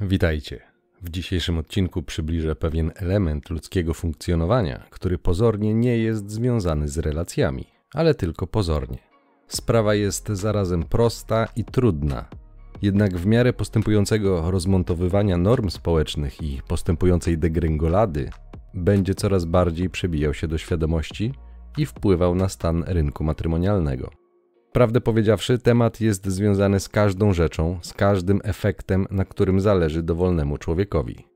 Witajcie. W dzisiejszym odcinku przybliżę pewien element ludzkiego funkcjonowania, który pozornie nie jest związany z relacjami, ale tylko pozornie. Sprawa jest zarazem prosta i trudna. Jednak w miarę postępującego rozmontowywania norm społecznych i postępującej degrengolady będzie coraz bardziej przebijał się do świadomości i wpływał na stan rynku matrymonialnego. Prawdę powiedziawszy, temat jest związany z każdą rzeczą, z każdym efektem, na którym zależy dowolnemu człowiekowi.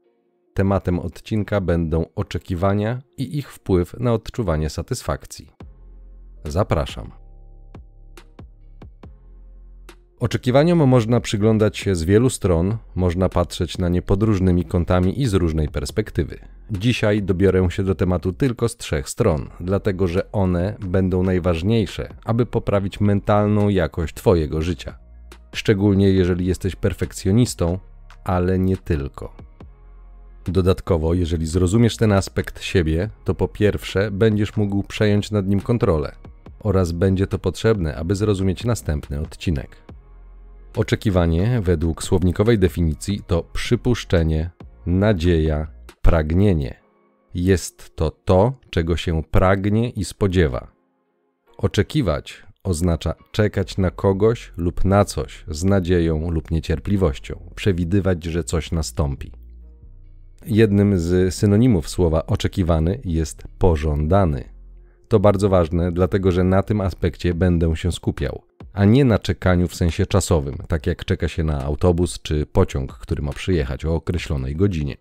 Tematem odcinka będą oczekiwania i ich wpływ na odczuwanie satysfakcji. Zapraszam. Oczekiwaniom można przyglądać się z wielu stron, można patrzeć na nie pod różnymi kątami i z różnej perspektywy. Dzisiaj dobiorę się do tematu tylko z trzech stron, dlatego że one będą najważniejsze, aby poprawić mentalną jakość Twojego życia. Szczególnie jeżeli jesteś perfekcjonistą, ale nie tylko. Dodatkowo, jeżeli zrozumiesz ten aspekt siebie, to po pierwsze będziesz mógł przejąć nad nim kontrolę oraz będzie to potrzebne, aby zrozumieć następny odcinek. Oczekiwanie, według słownikowej definicji, to przypuszczenie, nadzieja, pragnienie. Jest to to, czego się pragnie i spodziewa. Oczekiwać oznacza czekać na kogoś lub na coś z nadzieją lub niecierpliwością, przewidywać, że coś nastąpi. Jednym z synonimów słowa oczekiwany jest pożądany. To bardzo ważne, dlatego że na tym aspekcie będę się skupiał a nie na czekaniu w sensie czasowym, tak jak czeka się na autobus czy pociąg, który ma przyjechać o określonej godzinie.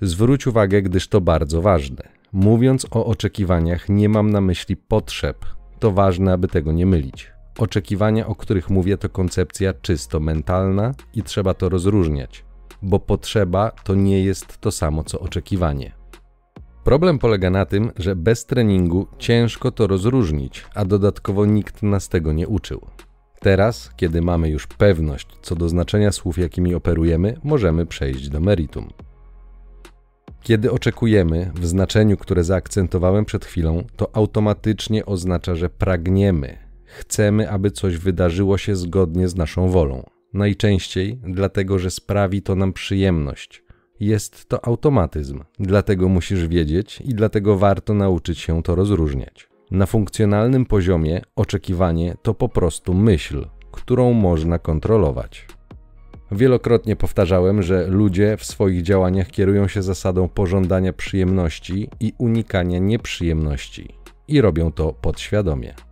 Zwróć uwagę, gdyż to bardzo ważne. Mówiąc o oczekiwaniach, nie mam na myśli potrzeb. To ważne, aby tego nie mylić. Oczekiwania, o których mówię, to koncepcja czysto mentalna i trzeba to rozróżniać, bo potrzeba to nie jest to samo co oczekiwanie. Problem polega na tym, że bez treningu ciężko to rozróżnić, a dodatkowo nikt nas tego nie uczył. Teraz, kiedy mamy już pewność co do znaczenia słów, jakimi operujemy, możemy przejść do meritum. Kiedy oczekujemy w znaczeniu, które zaakcentowałem przed chwilą, to automatycznie oznacza, że pragniemy, chcemy, aby coś wydarzyło się zgodnie z naszą wolą. Najczęściej dlatego, że sprawi to nam przyjemność jest to automatyzm, dlatego musisz wiedzieć i dlatego warto nauczyć się to rozróżniać. Na funkcjonalnym poziomie oczekiwanie to po prostu myśl, którą można kontrolować. Wielokrotnie powtarzałem, że ludzie w swoich działaniach kierują się zasadą pożądania przyjemności i unikania nieprzyjemności i robią to podświadomie.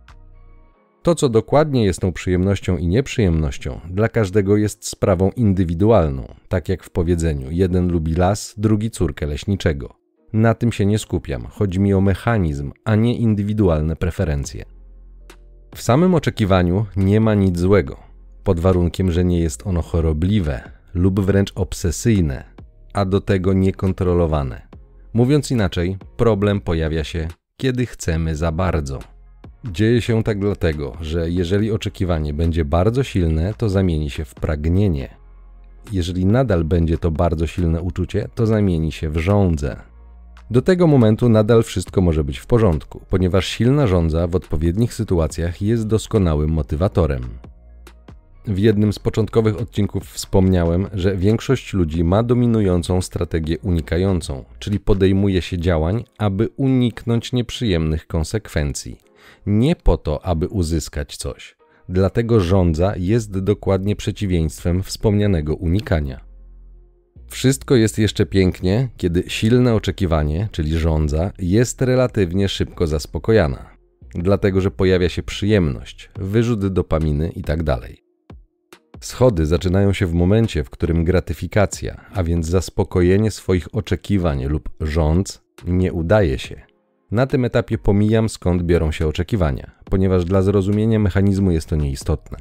To, co dokładnie jest tą przyjemnością i nieprzyjemnością, dla każdego jest sprawą indywidualną, tak jak w powiedzeniu: jeden lubi las, drugi córkę leśniczego. Na tym się nie skupiam, chodzi mi o mechanizm, a nie indywidualne preferencje. W samym oczekiwaniu nie ma nic złego, pod warunkiem, że nie jest ono chorobliwe lub wręcz obsesyjne, a do tego niekontrolowane. Mówiąc inaczej, problem pojawia się, kiedy chcemy za bardzo. Dzieje się tak dlatego, że jeżeli oczekiwanie będzie bardzo silne, to zamieni się w pragnienie. Jeżeli nadal będzie to bardzo silne uczucie, to zamieni się w żądzę. Do tego momentu nadal wszystko może być w porządku, ponieważ silna żądza w odpowiednich sytuacjach jest doskonałym motywatorem. W jednym z początkowych odcinków wspomniałem, że większość ludzi ma dominującą strategię unikającą, czyli podejmuje się działań, aby uniknąć nieprzyjemnych konsekwencji nie po to, aby uzyskać coś. Dlatego żądza jest dokładnie przeciwieństwem wspomnianego unikania. Wszystko jest jeszcze pięknie, kiedy silne oczekiwanie, czyli żądza, jest relatywnie szybko zaspokojana, dlatego że pojawia się przyjemność, wyrzut dopaminy itd. Tak Schody zaczynają się w momencie, w którym gratyfikacja, a więc zaspokojenie swoich oczekiwań lub żądz, nie udaje się. Na tym etapie pomijam skąd biorą się oczekiwania, ponieważ dla zrozumienia mechanizmu jest to nieistotne.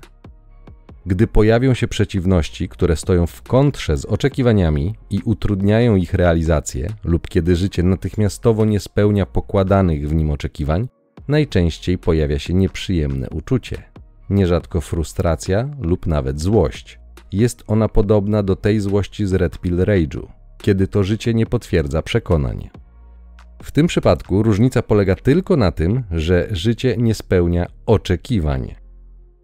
Gdy pojawią się przeciwności, które stoją w kontrze z oczekiwaniami i utrudniają ich realizację, lub kiedy życie natychmiastowo nie spełnia pokładanych w nim oczekiwań, najczęściej pojawia się nieprzyjemne uczucie, nierzadko frustracja lub nawet złość. Jest ona podobna do tej złości z Red Pill Rage'u, kiedy to życie nie potwierdza przekonań. W tym przypadku różnica polega tylko na tym, że życie nie spełnia oczekiwań.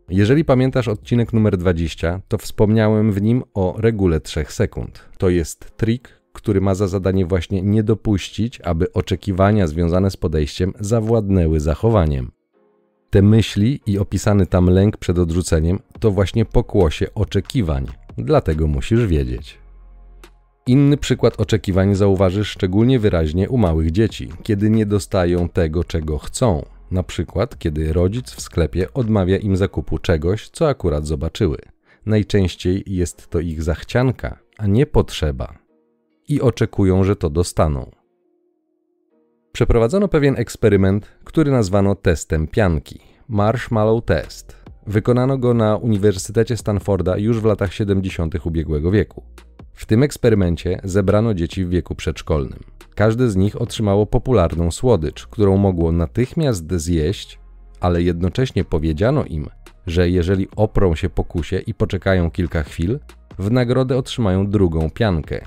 Jeżeli pamiętasz odcinek numer 20, to wspomniałem w nim o regule 3 sekund. To jest trik, który ma za zadanie właśnie nie dopuścić, aby oczekiwania związane z podejściem zawładnęły zachowaniem. Te myśli i opisany tam lęk przed odrzuceniem to właśnie pokłosie oczekiwań, dlatego musisz wiedzieć. Inny przykład oczekiwań zauważysz szczególnie wyraźnie u małych dzieci, kiedy nie dostają tego, czego chcą. Na przykład, kiedy rodzic w sklepie odmawia im zakupu czegoś, co akurat zobaczyły. Najczęściej jest to ich zachcianka, a nie potrzeba. I oczekują, że to dostaną. Przeprowadzono pewien eksperyment, który nazwano testem pianki Marshmallow Test. Wykonano go na Uniwersytecie Stanforda już w latach 70. ubiegłego wieku. W tym eksperymencie zebrano dzieci w wieku przedszkolnym. Każde z nich otrzymało popularną słodycz, którą mogło natychmiast zjeść, ale jednocześnie powiedziano im, że jeżeli oprą się pokusie i poczekają kilka chwil, w nagrodę otrzymają drugą piankę.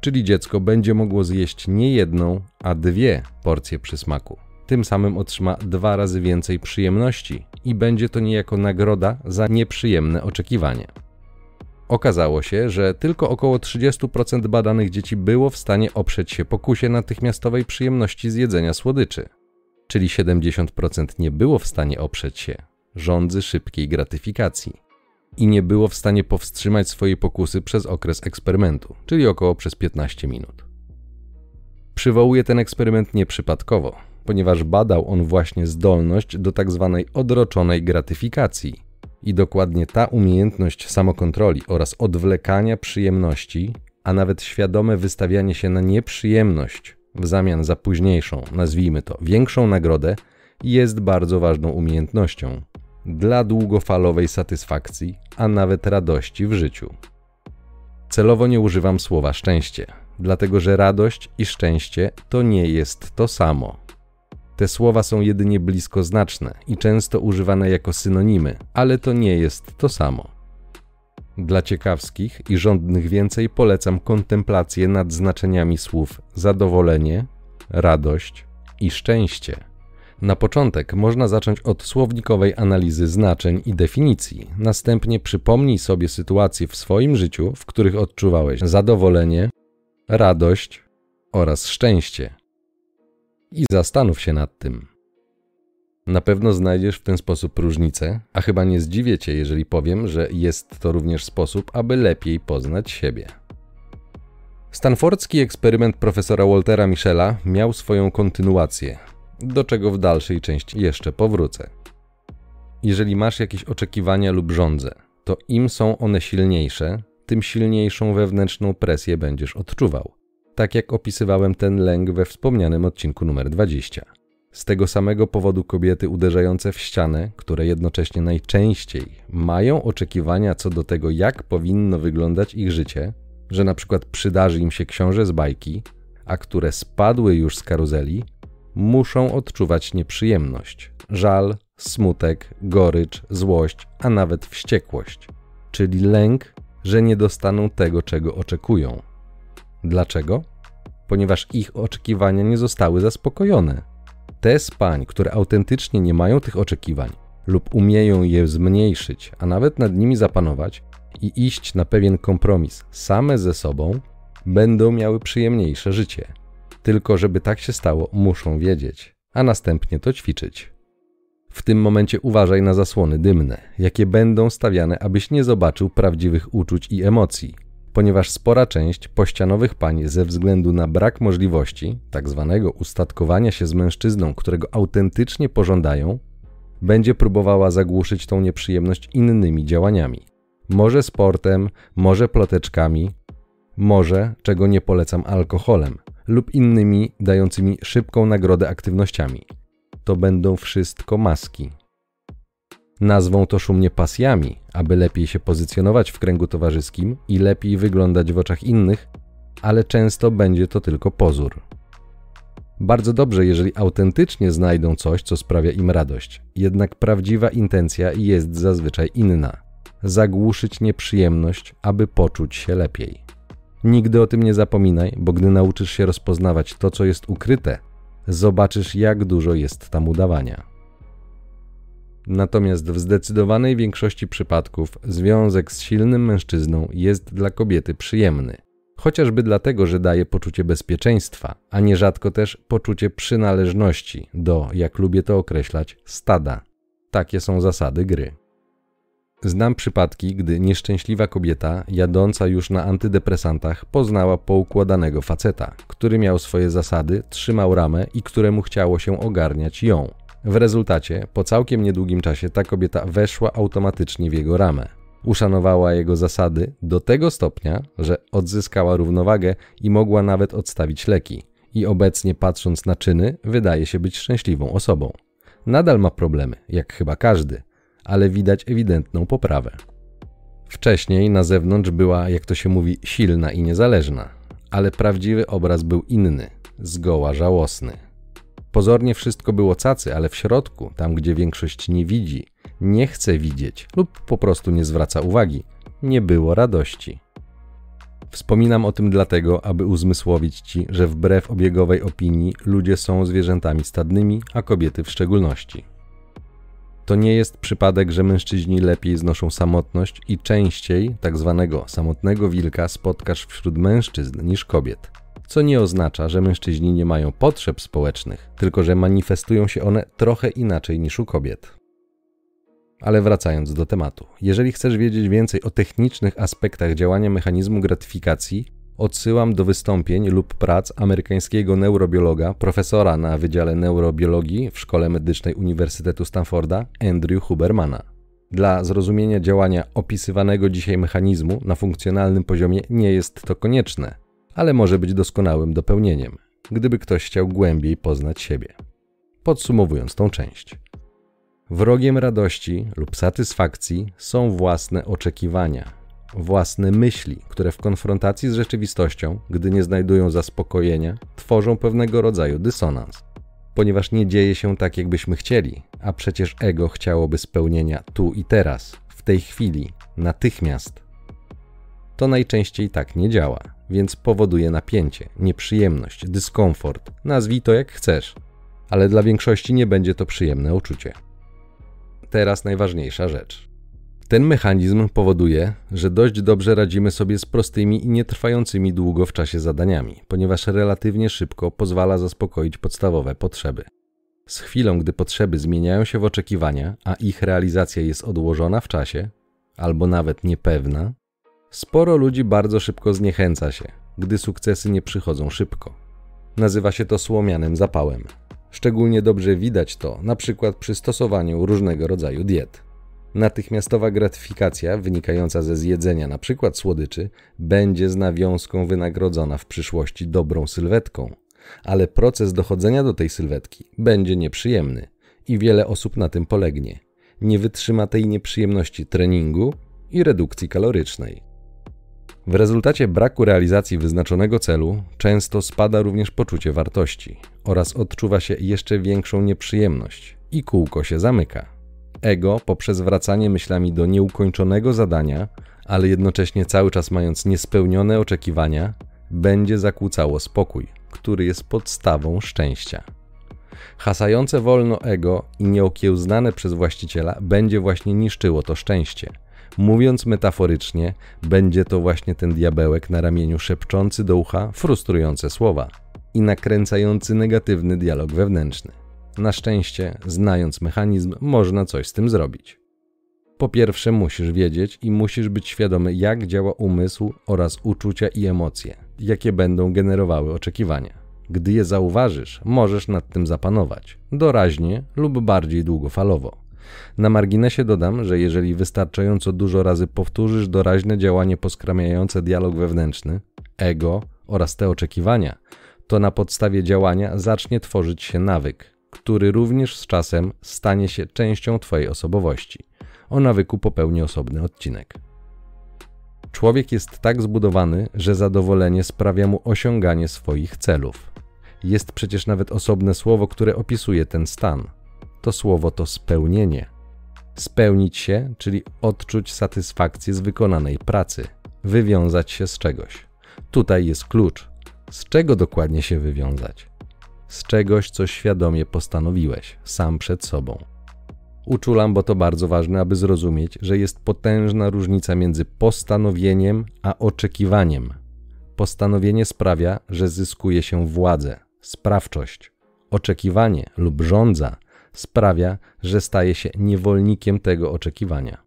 Czyli dziecko będzie mogło zjeść nie jedną, a dwie porcje przysmaku. Tym samym otrzyma dwa razy więcej przyjemności i będzie to niejako nagroda za nieprzyjemne oczekiwanie. Okazało się, że tylko około 30% badanych dzieci było w stanie oprzeć się pokusie natychmiastowej przyjemności zjedzenia słodyczy, czyli 70% nie było w stanie oprzeć się rządzy szybkiej gratyfikacji i nie było w stanie powstrzymać swojej pokusy przez okres eksperymentu, czyli około przez 15 minut. Przywołuję ten eksperyment nieprzypadkowo, ponieważ badał on właśnie zdolność do tak zwanej odroczonej gratyfikacji, i dokładnie ta umiejętność samokontroli oraz odwlekania przyjemności, a nawet świadome wystawianie się na nieprzyjemność w zamian za późniejszą, nazwijmy to, większą nagrodę, jest bardzo ważną umiejętnością dla długofalowej satysfakcji, a nawet radości w życiu. Celowo nie używam słowa szczęście, dlatego że radość i szczęście to nie jest to samo. Te słowa są jedynie bliskoznaczne i często używane jako synonimy, ale to nie jest to samo. Dla ciekawskich i żądnych więcej polecam kontemplację nad znaczeniami słów zadowolenie, radość i szczęście. Na początek można zacząć od słownikowej analizy znaczeń i definicji. Następnie przypomnij sobie sytuacje w swoim życiu, w których odczuwałeś zadowolenie, radość oraz szczęście i zastanów się nad tym. Na pewno znajdziesz w ten sposób różnicę, a chyba nie zdziwię cię, jeżeli powiem, że jest to również sposób, aby lepiej poznać siebie. Stanfordzki eksperyment profesora Waltera Michela miał swoją kontynuację, do czego w dalszej części jeszcze powrócę. Jeżeli masz jakieś oczekiwania lub żądze, to im są one silniejsze, tym silniejszą wewnętrzną presję będziesz odczuwał tak jak opisywałem ten lęk we wspomnianym odcinku numer 20. Z tego samego powodu kobiety uderzające w ścianę, które jednocześnie najczęściej mają oczekiwania co do tego, jak powinno wyglądać ich życie, że na przykład przydarzy im się książę z bajki, a które spadły już z karuzeli, muszą odczuwać nieprzyjemność, żal, smutek, gorycz, złość, a nawet wściekłość, czyli lęk, że nie dostaną tego, czego oczekują. Dlaczego? Ponieważ ich oczekiwania nie zostały zaspokojone. Te z pań, które autentycznie nie mają tych oczekiwań lub umieją je zmniejszyć, a nawet nad nimi zapanować i iść na pewien kompromis same ze sobą, będą miały przyjemniejsze życie. Tylko żeby tak się stało, muszą wiedzieć, a następnie to ćwiczyć. W tym momencie uważaj na zasłony dymne, jakie będą stawiane, abyś nie zobaczył prawdziwych uczuć i emocji, ponieważ spora część pościanowych pań ze względu na brak możliwości tak zwanego ustatkowania się z mężczyzną, którego autentycznie pożądają, będzie próbowała zagłuszyć tą nieprzyjemność innymi działaniami. Może sportem, może ploteczkami, może, czego nie polecam, alkoholem lub innymi dającymi szybką nagrodę aktywnościami. To będą wszystko maski, Nazwą to szumnie pasjami, aby lepiej się pozycjonować w kręgu towarzyskim i lepiej wyglądać w oczach innych, ale często będzie to tylko pozór. Bardzo dobrze, jeżeli autentycznie znajdą coś, co sprawia im radość, jednak prawdziwa intencja jest zazwyczaj inna zagłuszyć nieprzyjemność, aby poczuć się lepiej. Nigdy o tym nie zapominaj, bo gdy nauczysz się rozpoznawać to, co jest ukryte, zobaczysz, jak dużo jest tam udawania. Natomiast w zdecydowanej większości przypadków związek z silnym mężczyzną jest dla kobiety przyjemny. Chociażby dlatego, że daje poczucie bezpieczeństwa, a nierzadko też poczucie przynależności do, jak lubię to określać, stada. Takie są zasady gry. Znam przypadki, gdy nieszczęśliwa kobieta, jadąca już na antydepresantach, poznała poukładanego faceta, który miał swoje zasady, trzymał ramę i któremu chciało się ogarniać ją. W rezultacie, po całkiem niedługim czasie, ta kobieta weszła automatycznie w jego ramę. Uszanowała jego zasady do tego stopnia, że odzyskała równowagę i mogła nawet odstawić leki. I obecnie, patrząc na czyny, wydaje się być szczęśliwą osobą. Nadal ma problemy, jak chyba każdy, ale widać ewidentną poprawę. Wcześniej na zewnątrz była, jak to się mówi, silna i niezależna, ale prawdziwy obraz był inny, zgoła żałosny. Pozornie wszystko było cacy, ale w środku, tam gdzie większość nie widzi, nie chce widzieć lub po prostu nie zwraca uwagi, nie było radości. Wspominam o tym dlatego, aby uzmysłowić ci, że wbrew obiegowej opinii ludzie są zwierzętami stadnymi, a kobiety w szczególności. To nie jest przypadek, że mężczyźni lepiej znoszą samotność i częściej tak zwanego samotnego wilka spotkasz wśród mężczyzn niż kobiet. Co nie oznacza, że mężczyźni nie mają potrzeb społecznych, tylko że manifestują się one trochę inaczej niż u kobiet. Ale wracając do tematu, jeżeli chcesz wiedzieć więcej o technicznych aspektach działania mechanizmu gratyfikacji, odsyłam do wystąpień lub prac amerykańskiego neurobiologa, profesora na Wydziale Neurobiologii w Szkole Medycznej Uniwersytetu Stanforda, Andrew Hubermana. Dla zrozumienia działania opisywanego dzisiaj mechanizmu na funkcjonalnym poziomie nie jest to konieczne, ale może być doskonałym dopełnieniem, gdyby ktoś chciał głębiej poznać siebie. Podsumowując tą część. Wrogiem radości lub satysfakcji są własne oczekiwania, własne myśli, które w konfrontacji z rzeczywistością, gdy nie znajdują zaspokojenia, tworzą pewnego rodzaju dysonans. Ponieważ nie dzieje się tak, jakbyśmy chcieli, a przecież ego chciałoby spełnienia tu i teraz, w tej chwili, natychmiast. To najczęściej tak nie działa, więc powoduje napięcie, nieprzyjemność, dyskomfort, nazwij to jak chcesz, ale dla większości nie będzie to przyjemne uczucie. Teraz najważniejsza rzecz. Ten mechanizm powoduje, że dość dobrze radzimy sobie z prostymi i nietrwającymi długo w czasie zadaniami, ponieważ relatywnie szybko pozwala zaspokoić podstawowe potrzeby. Z chwilą, gdy potrzeby zmieniają się w oczekiwania, a ich realizacja jest odłożona w czasie, albo nawet niepewna, sporo ludzi bardzo szybko zniechęca się, gdy sukcesy nie przychodzą szybko. Nazywa się to słomianym zapałem. Szczególnie dobrze widać to na przykład przy stosowaniu różnego rodzaju diet. Natychmiastowa gratyfikacja wynikająca ze zjedzenia np. słodyczy będzie z nawiązką wynagrodzona w przyszłości dobrą sylwetką, ale proces dochodzenia do tej sylwetki będzie nieprzyjemny i wiele osób na tym polegnie. Nie wytrzyma tej nieprzyjemności treningu i redukcji kalorycznej. W rezultacie braku realizacji wyznaczonego celu często spada również poczucie wartości oraz odczuwa się jeszcze większą nieprzyjemność i kółko się zamyka. Ego, poprzez wracanie myślami do nieukończonego zadania, ale jednocześnie cały czas mając niespełnione oczekiwania, będzie zakłócało spokój, który jest podstawą szczęścia. Hasające wolno ego i nieokiełznane przez właściciela będzie właśnie niszczyło to szczęście. Mówiąc metaforycznie, będzie to właśnie ten diabełek na ramieniu szepczący do ucha frustrujące słowa i nakręcający negatywny dialog wewnętrzny. Na szczęście, znając mechanizm, można coś z tym zrobić. Po pierwsze, musisz wiedzieć i musisz być świadomy, jak działa umysł oraz uczucia i emocje, jakie będą generowały oczekiwania. Gdy je zauważysz, możesz nad tym zapanować, doraźnie lub bardziej długofalowo. Na marginesie dodam, że jeżeli wystarczająco dużo razy powtórzysz doraźne działanie poskramiające dialog wewnętrzny, ego oraz te oczekiwania, to na podstawie działania zacznie tworzyć się nawyk, który również z czasem stanie się częścią Twojej osobowości. O nawyku popełni osobny odcinek. Człowiek jest tak zbudowany, że zadowolenie sprawia mu osiąganie swoich celów. Jest przecież nawet osobne słowo, które opisuje ten stan. To słowo to spełnienie. Spełnić się, czyli odczuć satysfakcję z wykonanej pracy, wywiązać się z czegoś. Tutaj jest klucz. Z czego dokładnie się wywiązać? z czegoś, co świadomie postanowiłeś, sam przed sobą. Uczulam, bo to bardzo ważne, aby zrozumieć, że jest potężna różnica między postanowieniem a oczekiwaniem. Postanowienie sprawia, że zyskuje się władzę, sprawczość. Oczekiwanie lub rządza sprawia, że staje się niewolnikiem tego oczekiwania.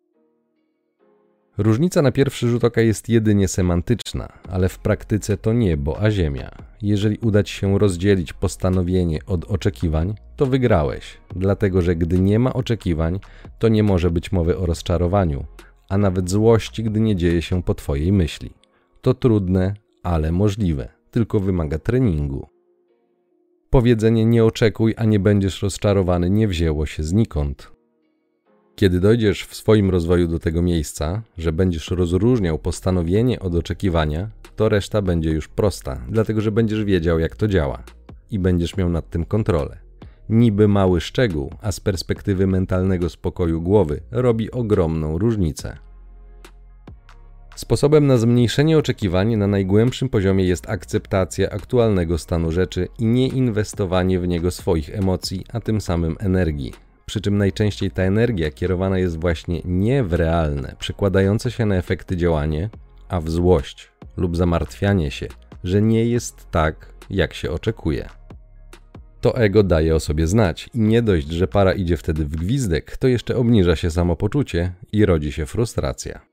Różnica na pierwszy rzut oka jest jedynie semantyczna, ale w praktyce to niebo a ziemia. Jeżeli uda ci się rozdzielić postanowienie od oczekiwań, to wygrałeś, dlatego że gdy nie ma oczekiwań, to nie może być mowy o rozczarowaniu, a nawet złości, gdy nie dzieje się po twojej myśli. To trudne, ale możliwe, tylko wymaga treningu. Powiedzenie nie oczekuj, a nie będziesz rozczarowany nie wzięło się znikąd. Kiedy dojdziesz w swoim rozwoju do tego miejsca, że będziesz rozróżniał postanowienie od oczekiwania, to reszta będzie już prosta, dlatego że będziesz wiedział, jak to działa i będziesz miał nad tym kontrolę. Niby mały szczegół, a z perspektywy mentalnego spokoju głowy robi ogromną różnicę. Sposobem na zmniejszenie oczekiwań na najgłębszym poziomie jest akceptacja aktualnego stanu rzeczy i nie inwestowanie w niego swoich emocji, a tym samym energii. Przy czym najczęściej ta energia kierowana jest właśnie nie w realne, przekładające się na efekty działanie, a w złość lub zamartwianie się, że nie jest tak, jak się oczekuje. To ego daje o sobie znać i nie dość, że para idzie wtedy w gwizdek, to jeszcze obniża się samopoczucie i rodzi się frustracja.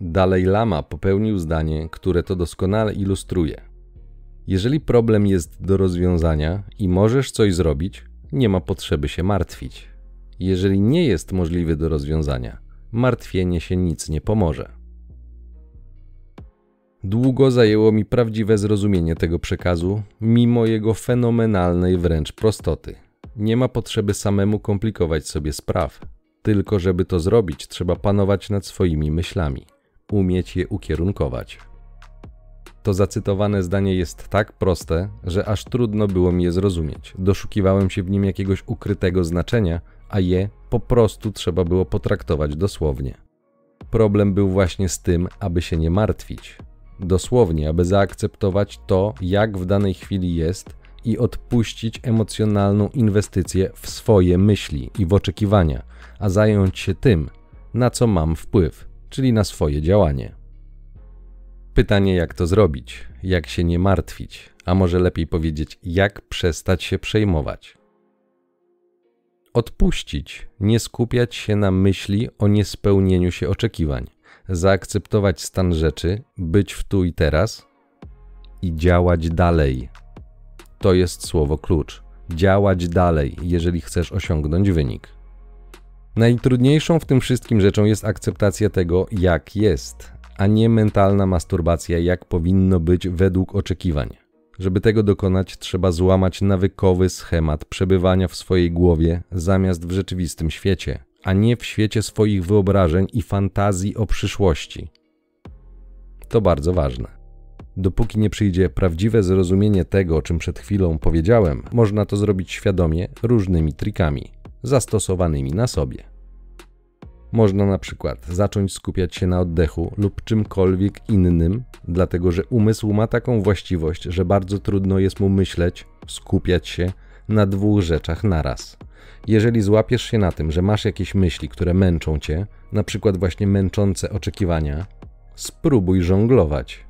Dalej Lama popełnił zdanie, które to doskonale ilustruje. Jeżeli problem jest do rozwiązania i możesz coś zrobić, nie ma potrzeby się martwić. Jeżeli nie jest możliwy do rozwiązania, martwienie się nic nie pomoże. Długo zajęło mi prawdziwe zrozumienie tego przekazu, mimo jego fenomenalnej wręcz prostoty. Nie ma potrzeby samemu komplikować sobie spraw, tylko żeby to zrobić, trzeba panować nad swoimi myślami umieć je ukierunkować. To zacytowane zdanie jest tak proste, że aż trudno było mi je zrozumieć. Doszukiwałem się w nim jakiegoś ukrytego znaczenia, a je po prostu trzeba było potraktować dosłownie. Problem był właśnie z tym, aby się nie martwić. Dosłownie, aby zaakceptować to, jak w danej chwili jest i odpuścić emocjonalną inwestycję w swoje myśli i w oczekiwania, a zająć się tym, na co mam wpływ czyli na swoje działanie. Pytanie, jak to zrobić, jak się nie martwić, a może lepiej powiedzieć, jak przestać się przejmować. Odpuścić, nie skupiać się na myśli o niespełnieniu się oczekiwań, zaakceptować stan rzeczy, być w tu i teraz i działać dalej. To jest słowo klucz. Działać dalej, jeżeli chcesz osiągnąć wynik. Najtrudniejszą w tym wszystkim rzeczą jest akceptacja tego, jak jest, a nie mentalna masturbacja, jak powinno być według oczekiwań. Żeby tego dokonać, trzeba złamać nawykowy schemat przebywania w swojej głowie zamiast w rzeczywistym świecie, a nie w świecie swoich wyobrażeń i fantazji o przyszłości. To bardzo ważne. Dopóki nie przyjdzie prawdziwe zrozumienie tego, o czym przed chwilą powiedziałem, można to zrobić świadomie różnymi trikami zastosowanymi na sobie. Można na przykład zacząć skupiać się na oddechu lub czymkolwiek innym, dlatego że umysł ma taką właściwość, że bardzo trudno jest mu myśleć, skupiać się na dwóch rzeczach naraz. Jeżeli złapiesz się na tym, że masz jakieś myśli, które męczą cię, na przykład właśnie męczące oczekiwania, spróbuj żonglować.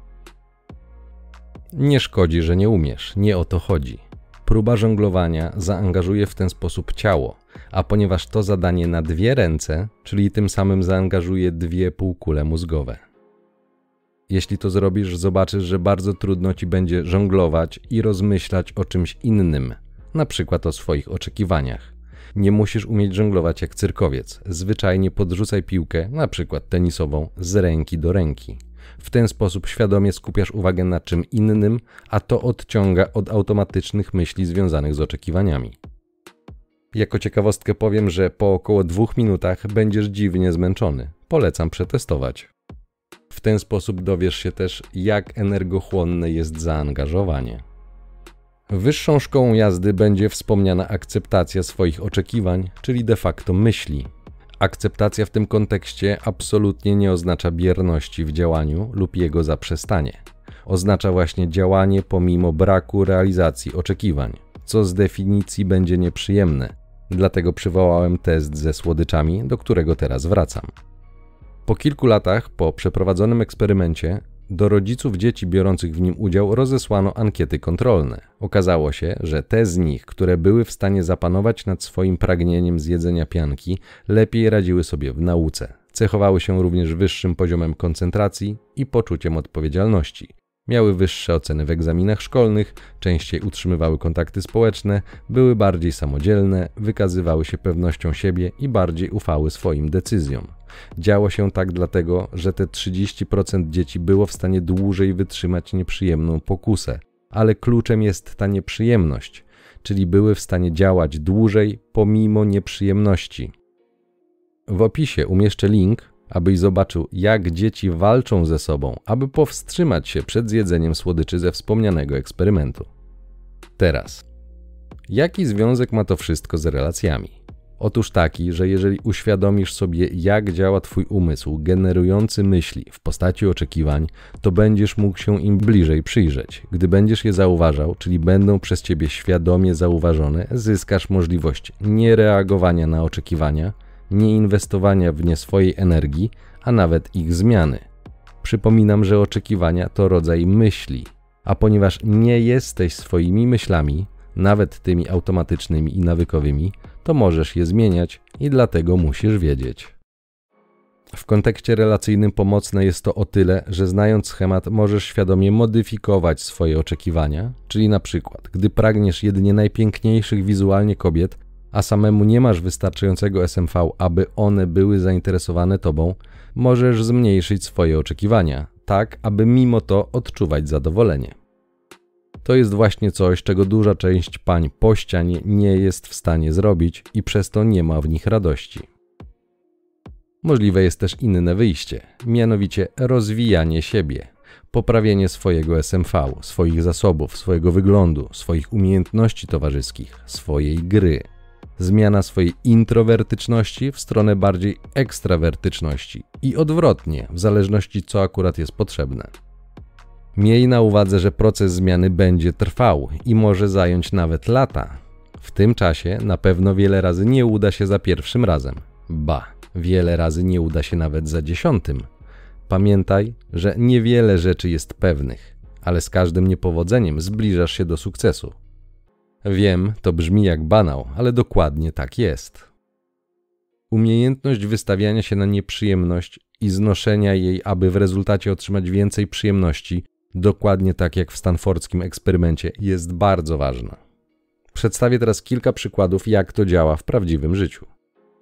Nie szkodzi, że nie umiesz, nie o to chodzi. Próba żonglowania zaangażuje w ten sposób ciało, a ponieważ to zadanie na dwie ręce, czyli tym samym zaangażuje dwie półkule mózgowe. Jeśli to zrobisz, zobaczysz, że bardzo trudno ci będzie żonglować i rozmyślać o czymś innym, na przykład o swoich oczekiwaniach. Nie musisz umieć żonglować jak cyrkowiec. Zwyczajnie podrzucaj piłkę, na przykład tenisową, z ręki do ręki. W ten sposób świadomie skupiasz uwagę na czym innym, a to odciąga od automatycznych myśli związanych z oczekiwaniami. Jako ciekawostkę powiem, że po około dwóch minutach będziesz dziwnie zmęczony. Polecam przetestować. W ten sposób dowiesz się też, jak energochłonne jest zaangażowanie. Wyższą szkołą jazdy będzie wspomniana akceptacja swoich oczekiwań, czyli de facto myśli. Akceptacja w tym kontekście absolutnie nie oznacza bierności w działaniu lub jego zaprzestanie. Oznacza właśnie działanie pomimo braku realizacji oczekiwań, co z definicji będzie nieprzyjemne, Dlatego przywołałem test ze słodyczami, do którego teraz wracam. Po kilku latach po przeprowadzonym eksperymencie do rodziców dzieci biorących w nim udział rozesłano ankiety kontrolne. Okazało się, że te z nich, które były w stanie zapanować nad swoim pragnieniem zjedzenia pianki, lepiej radziły sobie w nauce. Cechowały się również wyższym poziomem koncentracji i poczuciem odpowiedzialności. Miały wyższe oceny w egzaminach szkolnych, częściej utrzymywały kontakty społeczne, były bardziej samodzielne, wykazywały się pewnością siebie i bardziej ufały swoim decyzjom. Działo się tak dlatego, że te 30% dzieci było w stanie dłużej wytrzymać nieprzyjemną pokusę, ale kluczem jest ta nieprzyjemność, czyli były w stanie działać dłużej pomimo nieprzyjemności. W opisie umieszczę link, abyś zobaczył, jak dzieci walczą ze sobą, aby powstrzymać się przed zjedzeniem słodyczy ze wspomnianego eksperymentu. Teraz, jaki związek ma to wszystko z relacjami? Otóż taki, że jeżeli uświadomisz sobie, jak działa Twój umysł generujący myśli w postaci oczekiwań, to będziesz mógł się im bliżej przyjrzeć. Gdy będziesz je zauważał, czyli będą przez Ciebie świadomie zauważone, zyskasz możliwość niereagowania na oczekiwania, nieinwestowania w nie swojej energii, a nawet ich zmiany. Przypominam, że oczekiwania to rodzaj myśli, a ponieważ nie jesteś swoimi myślami, nawet tymi automatycznymi i nawykowymi, to możesz je zmieniać i dlatego musisz wiedzieć. W kontekście relacyjnym pomocne jest to o tyle, że znając schemat możesz świadomie modyfikować swoje oczekiwania, czyli na przykład, gdy pragniesz jedynie najpiękniejszych wizualnie kobiet, a samemu nie masz wystarczającego SMV, aby one były zainteresowane tobą, możesz zmniejszyć swoje oczekiwania, tak aby mimo to odczuwać zadowolenie. To jest właśnie coś, czego duża część pań po ścianie nie jest w stanie zrobić i przez to nie ma w nich radości. Możliwe jest też inne wyjście, mianowicie rozwijanie siebie, poprawienie swojego SMV, swoich zasobów, swojego wyglądu, swoich umiejętności towarzyskich, swojej gry. Zmiana swojej introwertyczności w stronę bardziej ekstrawertyczności i odwrotnie, w zależności co akurat jest potrzebne. Miej na uwadze, że proces zmiany będzie trwał i może zająć nawet lata. W tym czasie na pewno wiele razy nie uda się za pierwszym razem. Ba, wiele razy nie uda się nawet za dziesiątym. Pamiętaj, że niewiele rzeczy jest pewnych, ale z każdym niepowodzeniem zbliżasz się do sukcesu. Wiem, to brzmi jak banał, ale dokładnie tak jest. Umiejętność wystawiania się na nieprzyjemność i znoszenia jej, aby w rezultacie otrzymać więcej przyjemności, dokładnie tak jak w stanfordzkim eksperymencie, jest bardzo ważna. Przedstawię teraz kilka przykładów, jak to działa w prawdziwym życiu.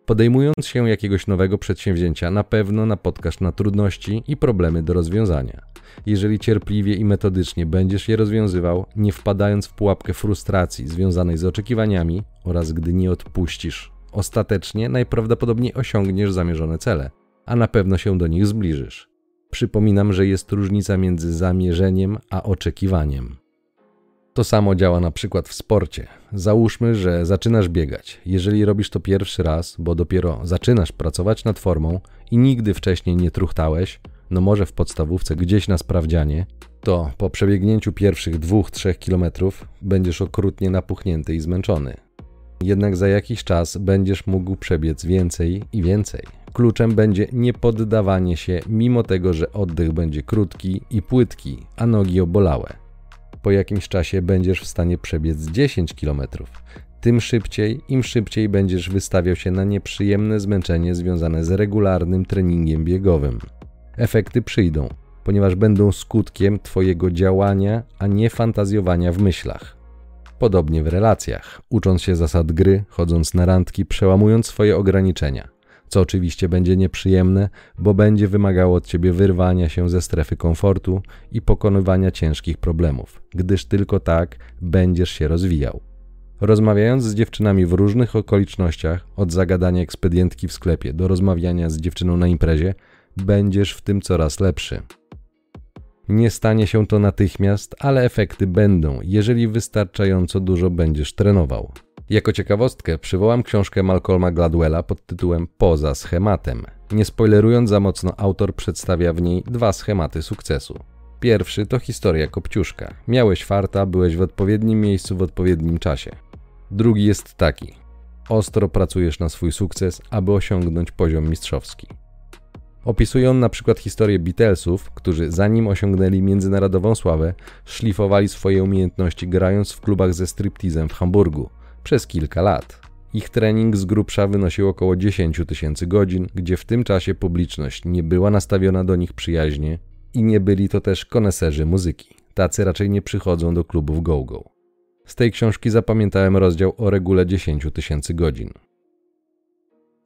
Podejmując się jakiegoś nowego przedsięwzięcia, na pewno napotkasz na trudności i problemy do rozwiązania. Jeżeli cierpliwie i metodycznie będziesz je rozwiązywał, nie wpadając w pułapkę frustracji związanej z oczekiwaniami oraz gdy nie odpuścisz, ostatecznie najprawdopodobniej osiągniesz zamierzone cele, a na pewno się do nich zbliżysz. Przypominam, że jest różnica między zamierzeniem a oczekiwaniem. To samo działa na przykład w sporcie. Załóżmy, że zaczynasz biegać. Jeżeli robisz to pierwszy raz, bo dopiero zaczynasz pracować nad formą i nigdy wcześniej nie truchtałeś, no może w podstawówce gdzieś na sprawdzianie, to po przebiegnięciu pierwszych 2-3 kilometrów będziesz okrutnie napuchnięty i zmęczony. Jednak za jakiś czas będziesz mógł przebiec więcej i więcej. Kluczem będzie niepoddawanie się, mimo tego, że oddech będzie krótki i płytki, a nogi obolałe. Po jakimś czasie będziesz w stanie przebiec 10 km. Tym szybciej, im szybciej będziesz wystawiał się na nieprzyjemne zmęczenie związane z regularnym treningiem biegowym. Efekty przyjdą, ponieważ będą skutkiem Twojego działania, a nie fantazjowania w myślach. Podobnie w relacjach, ucząc się zasad gry, chodząc na randki, przełamując swoje ograniczenia co oczywiście będzie nieprzyjemne, bo będzie wymagało od ciebie wyrwania się ze strefy komfortu i pokonywania ciężkich problemów, gdyż tylko tak będziesz się rozwijał. Rozmawiając z dziewczynami w różnych okolicznościach, od zagadania ekspedientki w sklepie do rozmawiania z dziewczyną na imprezie, będziesz w tym coraz lepszy. Nie stanie się to natychmiast, ale efekty będą, jeżeli wystarczająco dużo będziesz trenował. Jako ciekawostkę przywołam książkę Malcolma Gladwella pod tytułem Poza schematem. Nie spoilerując za mocno, autor przedstawia w niej dwa schematy sukcesu. Pierwszy to historia Kopciuszka. Miałeś farta, byłeś w odpowiednim miejscu w odpowiednim czasie. Drugi jest taki. ostro pracujesz na swój sukces, aby osiągnąć poziom mistrzowski. Opisuje on na przykład historię Beatlesów, którzy zanim osiągnęli międzynarodową sławę, szlifowali swoje umiejętności grając w klubach ze striptizem w Hamburgu przez kilka lat. Ich trening z grubsza wynosił około 10 tysięcy godzin, gdzie w tym czasie publiczność nie była nastawiona do nich przyjaźnie i nie byli to też koneserzy muzyki. Tacy raczej nie przychodzą do klubów go-go. Z tej książki zapamiętałem rozdział o regule 10 tysięcy godzin.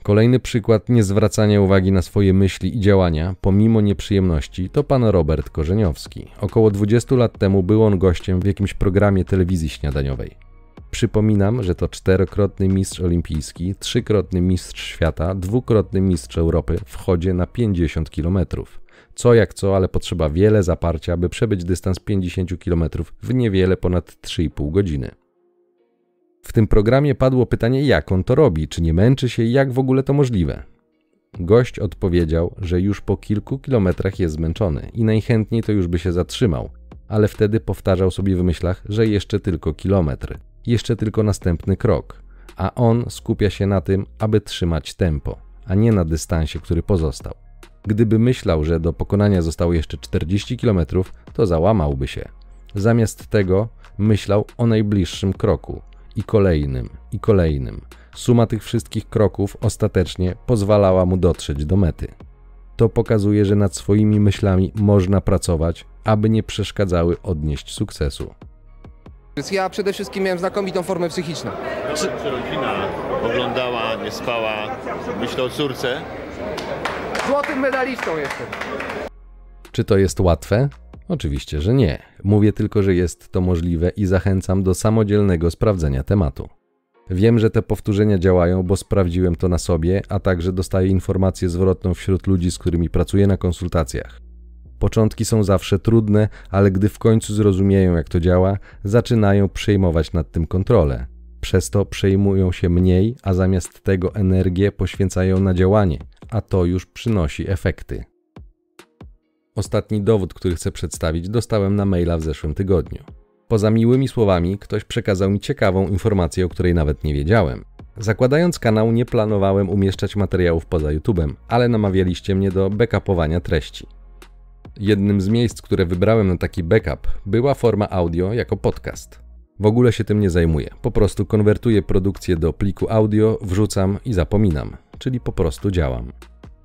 Kolejny przykład niezwracania uwagi na swoje myśli i działania, pomimo nieprzyjemności, to pan Robert Korzeniowski. Około 20 lat temu był on gościem w jakimś programie telewizji śniadaniowej. Przypominam, że to czterokrotny mistrz olimpijski, trzykrotny mistrz świata, dwukrotny mistrz Europy w chodzie na 50 km. Co jak co, ale potrzeba wiele zaparcia, by przebyć dystans 50 km w niewiele ponad 3,5 godziny. W tym programie padło pytanie, jak on to robi, czy nie męczy się i jak w ogóle to możliwe. Gość odpowiedział, że już po kilku kilometrach jest zmęczony i najchętniej to już by się zatrzymał, ale wtedy powtarzał sobie w myślach, że jeszcze tylko kilometr, jeszcze tylko następny krok, a on skupia się na tym, aby trzymać tempo, a nie na dystansie, który pozostał. Gdyby myślał, że do pokonania zostało jeszcze 40 km, to załamałby się. Zamiast tego myślał o najbliższym kroku, i kolejnym, i kolejnym. Suma tych wszystkich kroków ostatecznie pozwalała mu dotrzeć do mety. To pokazuje, że nad swoimi myślami można pracować, aby nie przeszkadzały odnieść sukcesu. Ja przede wszystkim miałem znakomitą formę psychiczną. Czy, czy rodzina oglądała, nie spała, myślę o córce? Złotym medalistą jestem. Czy to jest łatwe? Oczywiście, że nie. Mówię tylko, że jest to możliwe i zachęcam do samodzielnego sprawdzenia tematu. Wiem, że te powtórzenia działają, bo sprawdziłem to na sobie, a także dostaję informację zwrotną wśród ludzi, z którymi pracuję na konsultacjach. Początki są zawsze trudne, ale gdy w końcu zrozumieją, jak to działa, zaczynają przejmować nad tym kontrolę. Przez to przejmują się mniej, a zamiast tego energię poświęcają na działanie, a to już przynosi efekty. Ostatni dowód, który chcę przedstawić, dostałem na maila w zeszłym tygodniu. Poza miłymi słowami, ktoś przekazał mi ciekawą informację, o której nawet nie wiedziałem. Zakładając kanał, nie planowałem umieszczać materiałów poza YouTube'em, ale namawialiście mnie do backupowania treści. Jednym z miejsc, które wybrałem na taki backup, była forma audio jako podcast. W ogóle się tym nie zajmuję, po prostu konwertuję produkcję do pliku audio, wrzucam i zapominam, czyli po prostu działam.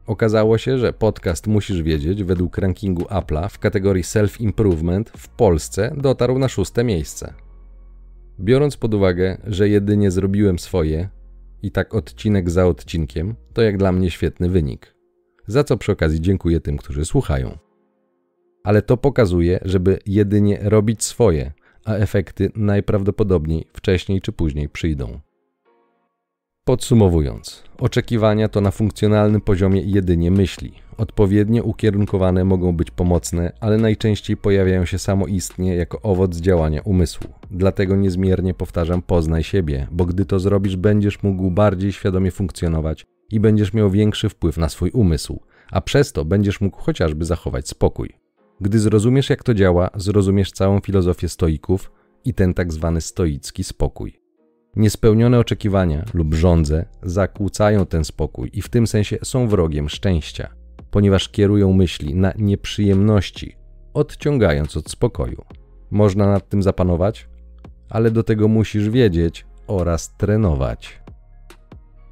Okazało się, że podcast Musisz Wiedzieć według rankingu Apple'a w kategorii Self-Improvement w Polsce dotarł na szóste miejsce. Biorąc pod uwagę, że jedynie zrobiłem swoje i tak odcinek za odcinkiem, to jak dla mnie świetny wynik. Za co przy okazji dziękuję tym, którzy słuchają. Ale to pokazuje, żeby jedynie robić swoje, a efekty najprawdopodobniej wcześniej czy później przyjdą. Podsumowując, oczekiwania to na funkcjonalnym poziomie jedynie myśli. Odpowiednio ukierunkowane mogą być pomocne, ale najczęściej pojawiają się samoistnie jako owoc działania umysłu. Dlatego niezmiernie powtarzam poznaj siebie, bo gdy to zrobisz, będziesz mógł bardziej świadomie funkcjonować i będziesz miał większy wpływ na swój umysł, a przez to będziesz mógł chociażby zachować spokój. Gdy zrozumiesz jak to działa, zrozumiesz całą filozofię stoików i ten tak zwany stoicki spokój. Niespełnione oczekiwania lub żądze zakłócają ten spokój i w tym sensie są wrogiem szczęścia, ponieważ kierują myśli na nieprzyjemności, odciągając od spokoju. Można nad tym zapanować, ale do tego musisz wiedzieć oraz trenować.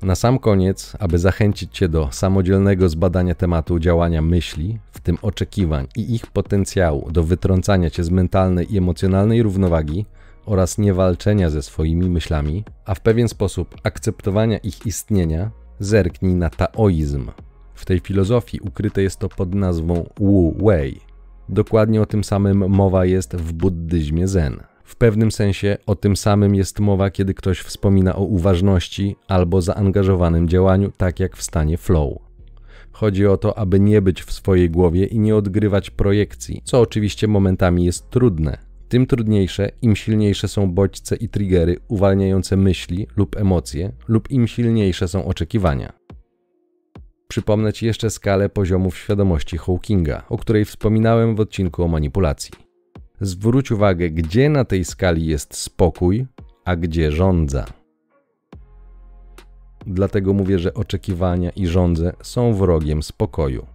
Na sam koniec, aby zachęcić Cię do samodzielnego zbadania tematu działania myśli, w tym oczekiwań i ich potencjału do wytrącania Cię z mentalnej i emocjonalnej równowagi, oraz niewalczenia ze swoimi myślami, a w pewien sposób akceptowania ich istnienia, zerknij na taoizm. W tej filozofii ukryte jest to pod nazwą Wu Wei. Dokładnie o tym samym mowa jest w buddyzmie Zen. W pewnym sensie o tym samym jest mowa, kiedy ktoś wspomina o uważności albo zaangażowanym działaniu, tak jak w stanie flow. Chodzi o to, aby nie być w swojej głowie i nie odgrywać projekcji, co oczywiście momentami jest trudne, tym trudniejsze, im silniejsze są bodźce i triggery uwalniające myśli lub emocje, lub im silniejsze są oczekiwania. Przypomnę Ci jeszcze skalę poziomów świadomości Hawkinga, o której wspominałem w odcinku o manipulacji. Zwróć uwagę, gdzie na tej skali jest spokój, a gdzie rządza. Dlatego mówię, że oczekiwania i żądze są wrogiem spokoju.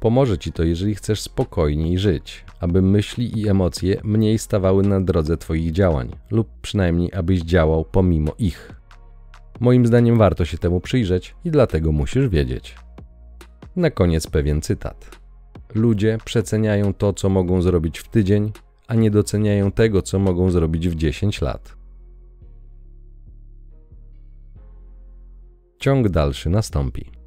Pomoże ci to, jeżeli chcesz spokojniej żyć, aby myśli i emocje mniej stawały na drodze Twoich działań, lub przynajmniej abyś działał pomimo ich. Moim zdaniem warto się temu przyjrzeć i dlatego musisz wiedzieć. Na koniec pewien cytat. Ludzie przeceniają to, co mogą zrobić w tydzień, a nie doceniają tego, co mogą zrobić w 10 lat. Ciąg dalszy nastąpi.